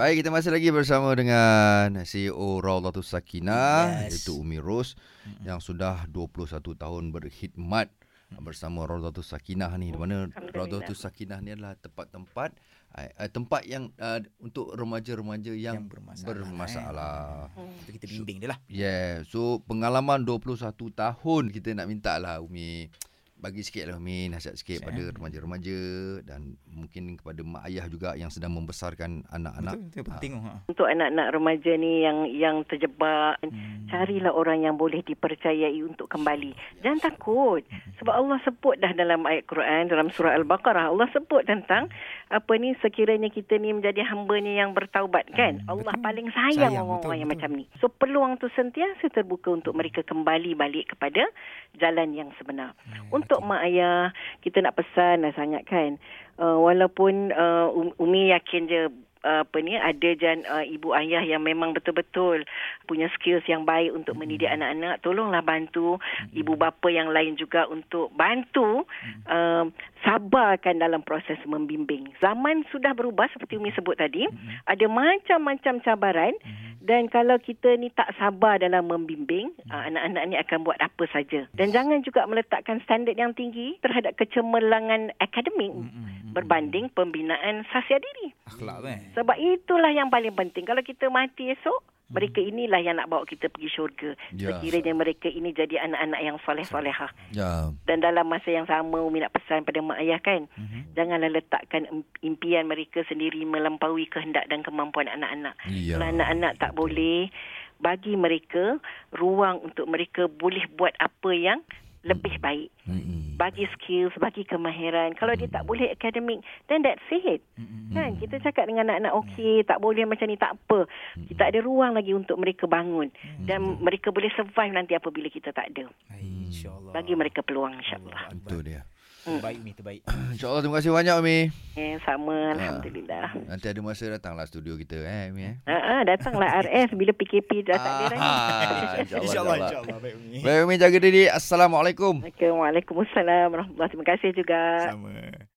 Baik, kita masih lagi bersama dengan CEO Rawdatul Sakinah Yes. iaitu Umi Ros yang sudah 21 tahun berkhidmat bersama Rawdatul Sakinah ni. Di mana. Rawdatul Sakinah ni adalah tempat-tempat uh, tempat yang uh, untuk remaja-remaja yang, Yang bermasalah, bermasalah. Kita, kita bimbing dia lah. Yeah, so pengalaman 21 tahun kita nak minta lah Umi bagi sikit lah Umi nasihat sikit pada remaja-remaja dan mungkin kepada mak ayah juga yang sedang membesarkan anak-anak. Betul, itu penting. Ha. Untuk anak-anak remaja ni yang yang terjebak, Hmm. carilah orang yang boleh dipercayai untuk kembali. Jangan takut. Sebab Allah sebut dah dalam ayat Quran dalam surah Al-Baqarah Allah sebut tentang apa ni sekiranya kita ni menjadi hamba-Nya yang bertaubat kan. Hmm, Allah betul. paling sayang Sayang, orang-orang betul, yang betul. macam ni. So peluang tu sentiasa terbuka untuk mereka kembali balik kepada jalan yang sebenar. Untuk mak ayah, kita nak pesan lah sangat kan. Uh, walaupun uh, Um- Umi yakin je apa ni ada jan uh, ibu ayah yang memang betul-betul punya skills yang baik untuk mendidik anak-anak tolonglah bantu ibu bapa yang lain juga untuk bantu uh, sabarkan dalam proses membimbing. Zaman sudah berubah seperti Umi sebut tadi. Ada macam-macam cabaran dan kalau kita ni tak sabar dalam membimbing uh, anak-anak ni akan buat apa saja. Dan jangan juga meletakkan standard yang tinggi terhadap kecemerlangan akademik berbanding pembinaan sasia diri. Akhlak eh. sebab itulah yang paling penting. Kalau kita mati esok, mereka inilah yang nak bawa kita pergi syurga. Ya. Sekiranya mereka ini jadi anak-anak yang soleh-solehah. Ya. Dan dalam masa yang sama, Umi nak pesan pada mak ayah kan, Mhm. janganlah letakkan im- impian mereka sendiri melampaui kehendak dan kemampuan anak-anak. Ya. Kalau anak-anak tak boleh, bagi mereka ruang untuk mereka boleh buat apa yang lebih baik. Mm-mm. Bagi skills, bagi kemahiran. Kalau dia tak boleh akademik, then that's it. Mm-mm. Kan kita cakap dengan anak-anak okey, tak boleh macam ni tak apa. Kita ada ruang lagi untuk mereka bangun dan mereka boleh survive nanti apabila kita tak ada. InsyaAllah. Bagi mereka peluang insya-Allah. Itu dia. Terbaik Umi, terbaik. InsyaAllah terima kasih banyak Umi. Eh sama alhamdulillah. Nanti ada masa datanglah studio kita eh Umi eh. Ha ah datanglah RS bila PKP dah tak ada lagi. Ah, InsyaAllah. InsyaAllah, insyaAllah. insyaAllah. Baik Umi. Baik Umi jaga diri. Assalamualaikum. Waalaikumsalam warahmatullahi Terima kasih juga. Sama.